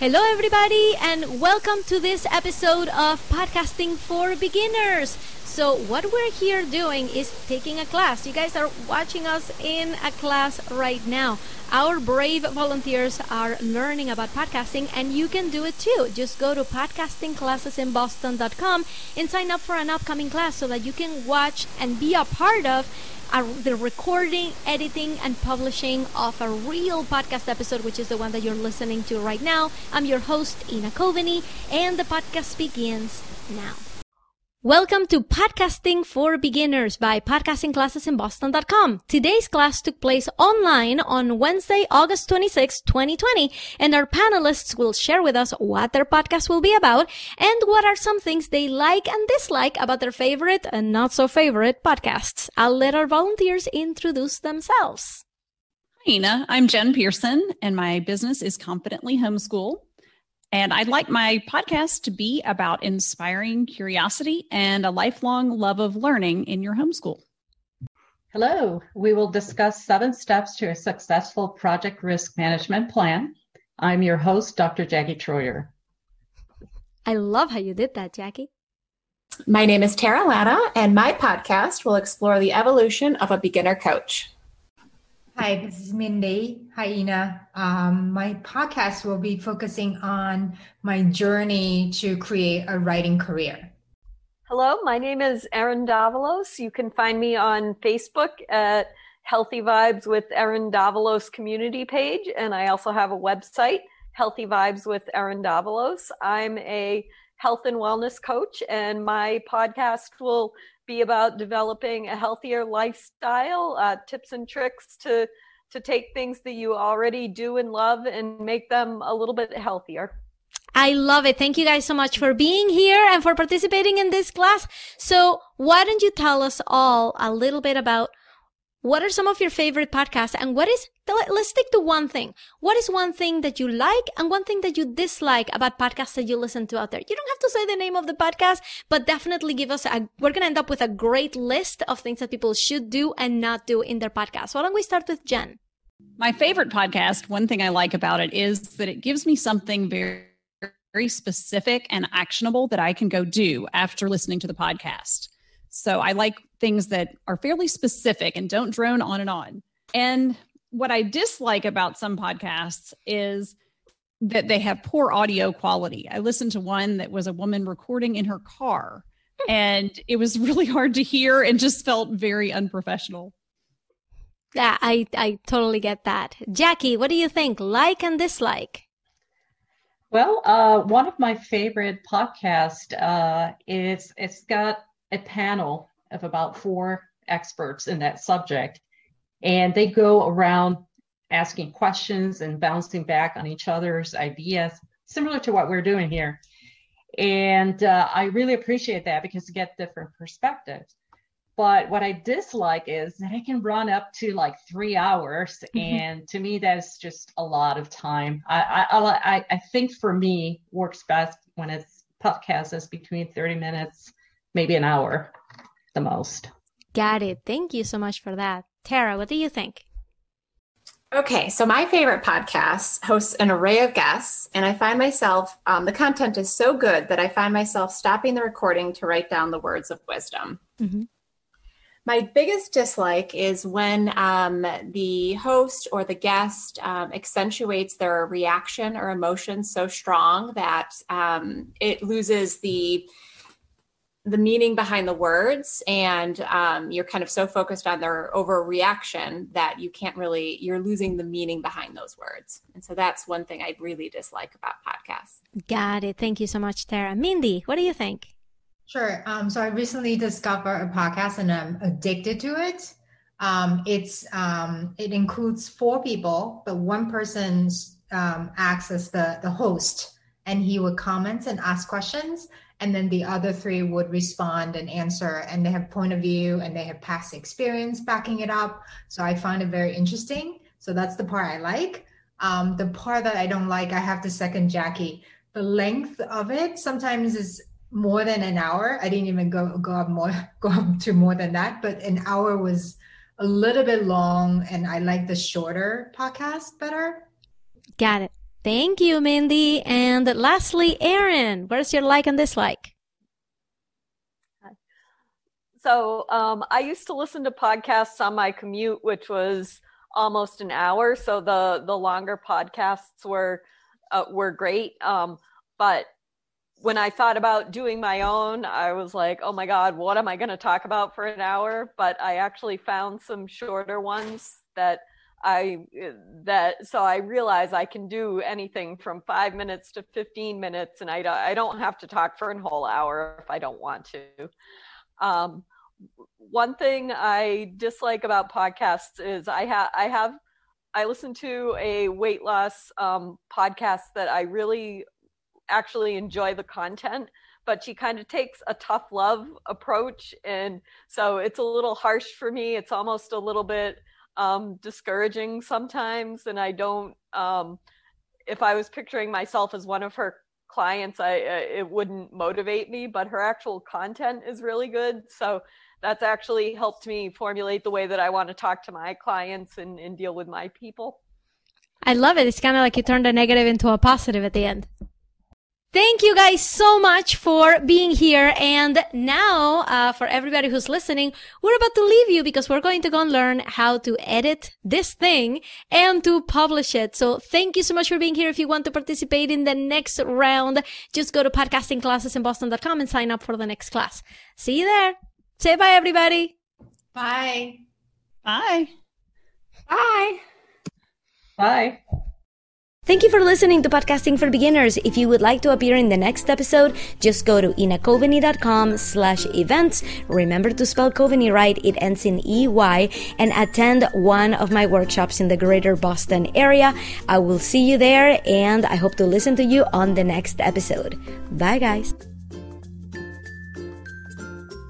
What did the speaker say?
Hello, everybody, and welcome to this episode of Podcasting for Beginners. So, what we're here doing is taking a class. You guys are watching us in a class right now. Our brave volunteers are learning about podcasting, and you can do it too. Just go to podcastingclassesinboston.com and sign up for an upcoming class so that you can watch and be a part of the recording, editing, and publishing of a real podcast episode, which is the one that you're listening to right now. I'm your host, Ina Coveney, and the podcast begins now. Welcome to Podcasting for Beginners by podcastingclassesinboston.com. Today's class took place online on Wednesday, August 26, 2020, and our panelists will share with us what their podcast will be about and what are some things they like and dislike about their favorite and not so favorite podcasts. I'll let our volunteers introduce themselves. Hi, Ina. I'm Jen Pearson, and my business is Confidently Homeschool. And I'd like my podcast to be about inspiring curiosity and a lifelong love of learning in your homeschool. Hello, we will discuss seven steps to a successful project risk management plan. I'm your host, Dr. Jackie Troyer. I love how you did that, Jackie. My name is Tara Latta, and my podcast will explore the evolution of a beginner coach. Hi, this is Mindy. Hi, Ina. Um, my podcast will be focusing on my journey to create a writing career. Hello, my name is Erin Davalos. You can find me on Facebook at Healthy Vibes with Erin Davalos community page, and I also have a website, Healthy Vibes with Erin Davalos. I'm a health and wellness coach, and my podcast will be about developing a healthier lifestyle, uh, tips and tricks to to take things that you already do and love and make them a little bit healthier. I love it. Thank you guys so much for being here and for participating in this class. So, why don't you tell us all a little bit about what are some of your favorite podcasts? And what is let's stick to one thing. What is one thing that you like and one thing that you dislike about podcasts that you listen to out there? You don't have to say the name of the podcast but definitely give us a we're going to end up with a great list of things that people should do and not do in their podcast. Why don't we start with jen? My favorite podcast one thing i like about it is that it gives me something very very specific and actionable that i can go do after listening to the podcast. So I like things that are fairly specific and don't drone on and on. And what I dislike about some podcasts is that they have poor audio quality. I listened to one that was a woman recording in her car and it was really hard to hear and just felt very unprofessional. Yeah, I, I totally get that. Jackie, what do you think? Like and dislike? Well, uh, one of my favorite podcasts uh, is it's got a panel of about four experts in that subject, and they go around asking questions and bouncing back on each other's ideas, similar to what we're doing here. And uh, I really appreciate that because you get different perspectives. But what I dislike is that it can run up to like three hours, mm-hmm. and to me, that's just a lot of time. I I, I think for me works best when it's podcast is between thirty minutes maybe an hour the most. Got it. Thank you so much for that. Tara, what do you think? Okay, so my favorite podcast hosts an array of guests, and I find myself, um, the content is so good that I find myself stopping the recording to write down the words of wisdom. Mm-hmm. My biggest dislike is when um, the host or the guest um, accentuates their reaction or emotion so strong that um, it loses the the meaning behind the words and um, you're kind of so focused on their overreaction that you can't really you're losing the meaning behind those words. And so that's one thing i really dislike about podcasts. Got it. Thank you so much tara. Mindy what do you think? Sure. Um, so i recently discovered a podcast and i'm addicted to it. Um, it's um, it includes four people but one person's um, acts as the the host and he would comment and ask questions and then the other three would respond and answer and they have point of view and they have past experience backing it up. So i find it very interesting. So that's the part i like. Um, the part that i don't like i have to second jackie. The length of it sometimes is more than an hour. I didn't even go go up more go up to more than that but an hour was a little bit long and i like the shorter podcast better. Got it Thank you, Mindy. And lastly, Erin, where's your like and dislike? So um, I used to listen to podcasts on my commute, which was almost an hour. So the the longer podcasts were uh, were great. Um, but when I thought about doing my own, I was like, oh my God, what am I going to talk about for an hour? But I actually found some shorter ones that I that so I realize I can do anything from five minutes to 15 minutes, and I, I don't have to talk for a whole hour if I don't want to. Um, one thing I dislike about podcasts is I have I have I listen to a weight loss um, podcast that I really actually enjoy the content, but she kind of takes a tough love approach, and so it's a little harsh for me. It's almost a little bit um, discouraging sometimes. And I don't, um, if I was picturing myself as one of her clients, I, it wouldn't motivate me, but her actual content is really good. So that's actually helped me formulate the way that I want to talk to my clients and, and deal with my people. I love it. It's kind of like you turned a negative into a positive at the end. Thank you guys so much for being here. And now, uh, for everybody who's listening, we're about to leave you because we're going to go and learn how to edit this thing and to publish it. So thank you so much for being here. If you want to participate in the next round, just go to podcastingclassesinboston.com and sign up for the next class. See you there. Say bye, everybody. Bye. Bye. Bye. Bye. Thank you for listening to Podcasting for Beginners. If you would like to appear in the next episode, just go to inacoveney.com slash events. Remember to spell Coveney right. It ends in EY and attend one of my workshops in the greater Boston area. I will see you there and I hope to listen to you on the next episode. Bye guys.